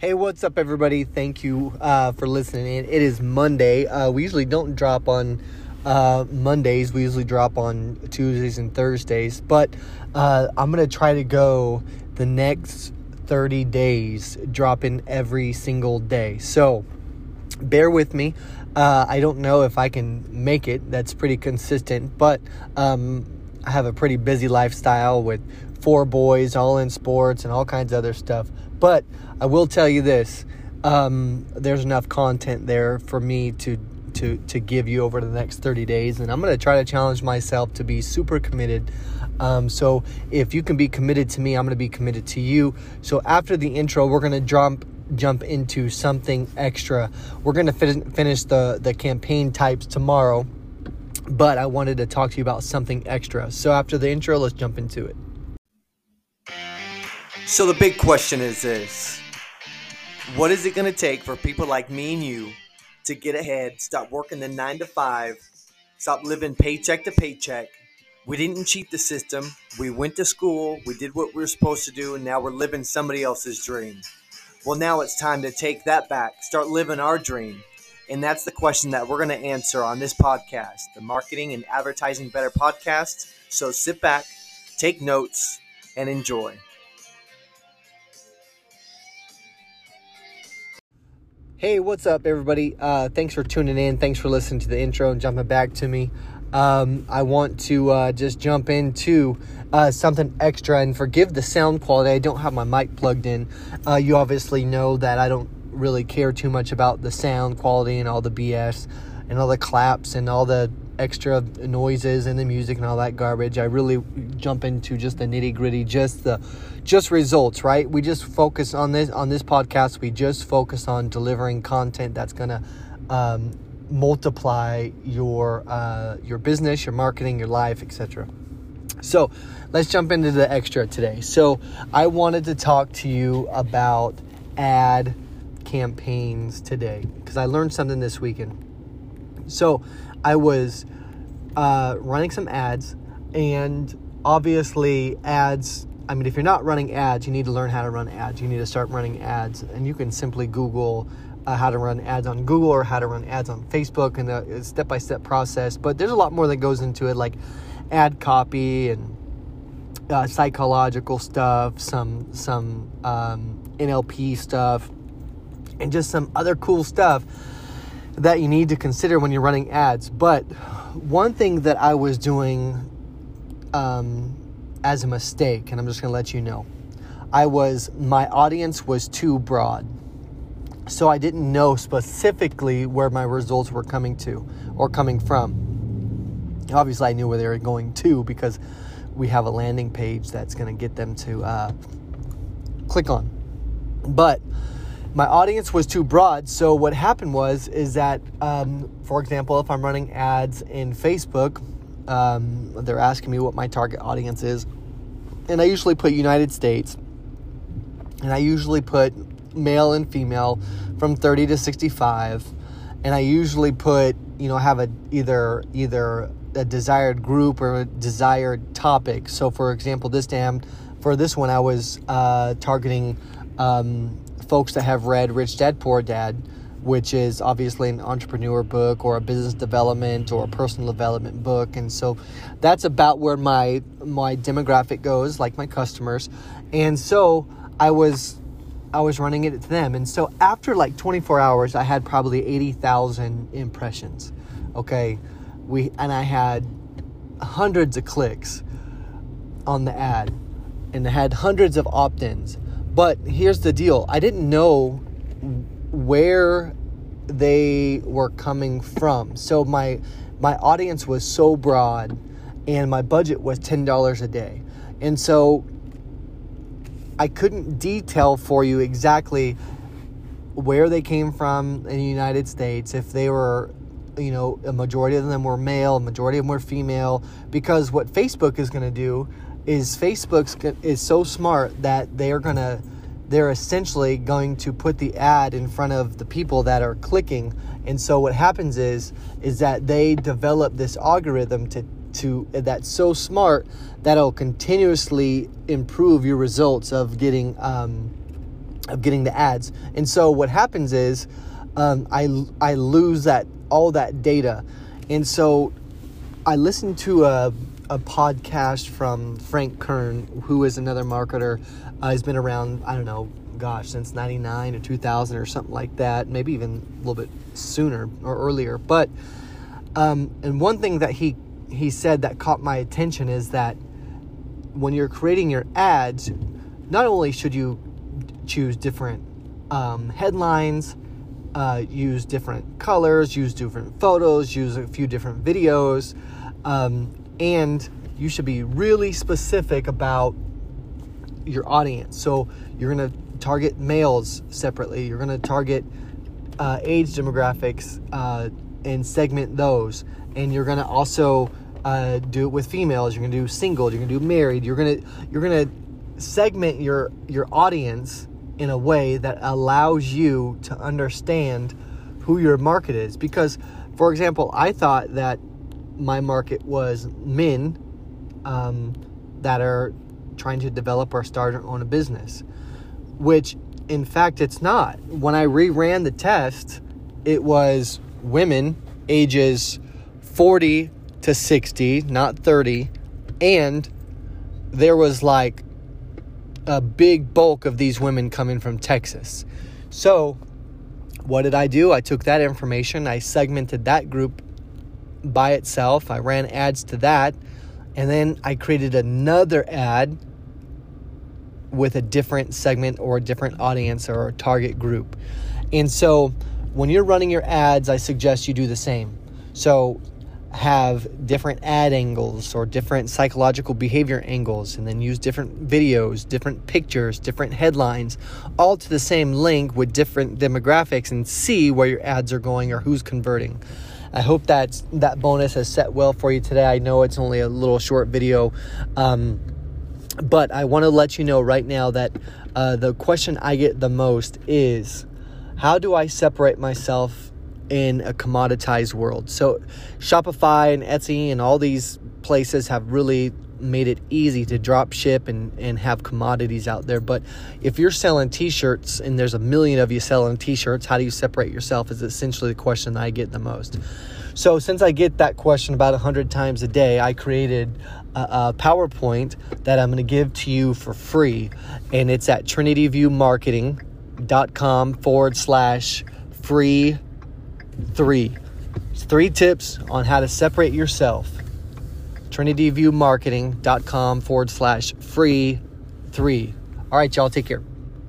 Hey, what's up, everybody? Thank you uh, for listening in. It is Monday. Uh, we usually don't drop on uh, Mondays, we usually drop on Tuesdays and Thursdays, but uh, I'm to try to go the next 30 days, dropping every single day. So bear with me. Uh, I don't know if I can make it. That's pretty consistent, but um, I have a pretty busy lifestyle with four boys, all in sports and all kinds of other stuff. But I will tell you this: um, there's enough content there for me to to to give you over the next 30 days, and I'm going to try to challenge myself to be super committed. Um, so if you can be committed to me, I'm going to be committed to you. So after the intro, we're going to jump jump into something extra. We're going to fin- finish the the campaign types tomorrow, but I wanted to talk to you about something extra. So after the intro, let's jump into it. So the big question is this What is it going to take for people like me and you to get ahead, stop working the nine to five, stop living paycheck to paycheck? We didn't cheat the system. We went to school, we did what we were supposed to do, and now we're living somebody else's dream. Well, now it's time to take that back, start living our dream. And that's the question that we're going to answer on this podcast, the Marketing and Advertising Better podcast. So sit back, take notes, and enjoy. Hey, what's up, everybody? Uh, thanks for tuning in. Thanks for listening to the intro and jumping back to me. Um, I want to uh, just jump into uh, something extra and forgive the sound quality. I don't have my mic plugged in. Uh, you obviously know that I don't really care too much about the sound quality and all the BS and all the claps and all the extra noises and the music and all that garbage. I really jump into just the nitty gritty, just the just results, right? We just focus on this on this podcast. We just focus on delivering content that's gonna um, multiply your uh, your business, your marketing, your life, etc. So let's jump into the extra today. So I wanted to talk to you about ad campaigns today because I learned something this weekend. So I was uh, running some ads, and obviously, ads. I mean, if you're not running ads, you need to learn how to run ads. You need to start running ads, and you can simply Google uh, how to run ads on Google or how to run ads on Facebook and the step by step process. But there's a lot more that goes into it, like ad copy and uh, psychological stuff, some some um, NLP stuff, and just some other cool stuff that you need to consider when you're running ads. But one thing that I was doing um, as a mistake, and I'm just going to let you know, I was, my audience was too broad. So I didn't know specifically where my results were coming to or coming from. Obviously, I knew where they were going to because we have a landing page that's going to get them to uh, click on. But my audience was too broad. So what happened was is that, um, for example, if I'm running ads in Facebook, um, they're asking me what my target audience is, and I usually put United States, and I usually put male and female from 30 to 65, and I usually put you know have a either either a desired group or a desired topic. So for example, this damn for this one I was uh, targeting. Um, folks that have read Rich Dad Poor Dad, which is obviously an entrepreneur book or a business development or a personal development book, and so that's about where my my demographic goes, like my customers, and so I was I was running it to them, and so after like 24 hours, I had probably 80,000 impressions. Okay, we and I had hundreds of clicks on the ad, and I had hundreds of opt-ins but here's the deal I didn't know where they were coming from. So my my audience was so broad and my budget was $10 a day. And so I couldn't detail for you exactly where they came from in the United States, if they were, you know, a majority of them were male, a majority of them were female, because what Facebook is going to do is Facebook's is so smart that they're going to they're essentially going to put the ad in front of the people that are clicking and so what happens is is that they develop this algorithm to to that's so smart that'll continuously improve your results of getting um, of getting the ads. And so what happens is um, I, I lose that all that data. And so I listened to a, a podcast from Frank Kern, who is another marketer. Uh, he's been around, I don't know, gosh, since 99 or 2000 or something like that, maybe even a little bit sooner or earlier. But, um, and one thing that he, he said that caught my attention is that when you're creating your ads, not only should you choose different um, headlines, uh, use different colors, use different photos, use a few different videos, um, and you should be really specific about your audience. So you're going to target males separately. You're going to target uh, age demographics uh, and segment those. And you're going to also uh, do it with females. You're going to do single. You're going to do married. You're going to you're going to segment your your audience in a way that allows you to understand who your market is. Because, for example, I thought that my market was men um, that are trying to develop or start or own a business, which in fact it's not. When I reran the test, it was women ages 40 to 60, not 30, and there was like a big bulk of these women coming from Texas. So, what did I do? I took that information, I segmented that group by itself, I ran ads to that, and then I created another ad with a different segment or a different audience or a target group. And so, when you're running your ads, I suggest you do the same. So, have different ad angles or different psychological behavior angles and then use different videos, different pictures, different headlines, all to the same link with different demographics and see where your ads are going or who's converting. I hope that that bonus has set well for you today. I know it's only a little short video, um, but I want to let you know right now that uh, the question I get the most is how do I separate myself in a commoditized world. So Shopify and Etsy and all these places have really made it easy to drop ship and, and have commodities out there. But if you're selling t-shirts and there's a million of you selling t-shirts, how do you separate yourself is essentially the question I get the most. So since I get that question about 100 times a day, I created a, a PowerPoint that I'm going to give to you for free. And it's at trinityviewmarketing.com forward slash free three. It's three tips on how to separate yourself. TrinityViewMarketing.com forward slash free three. All right, y'all, take care.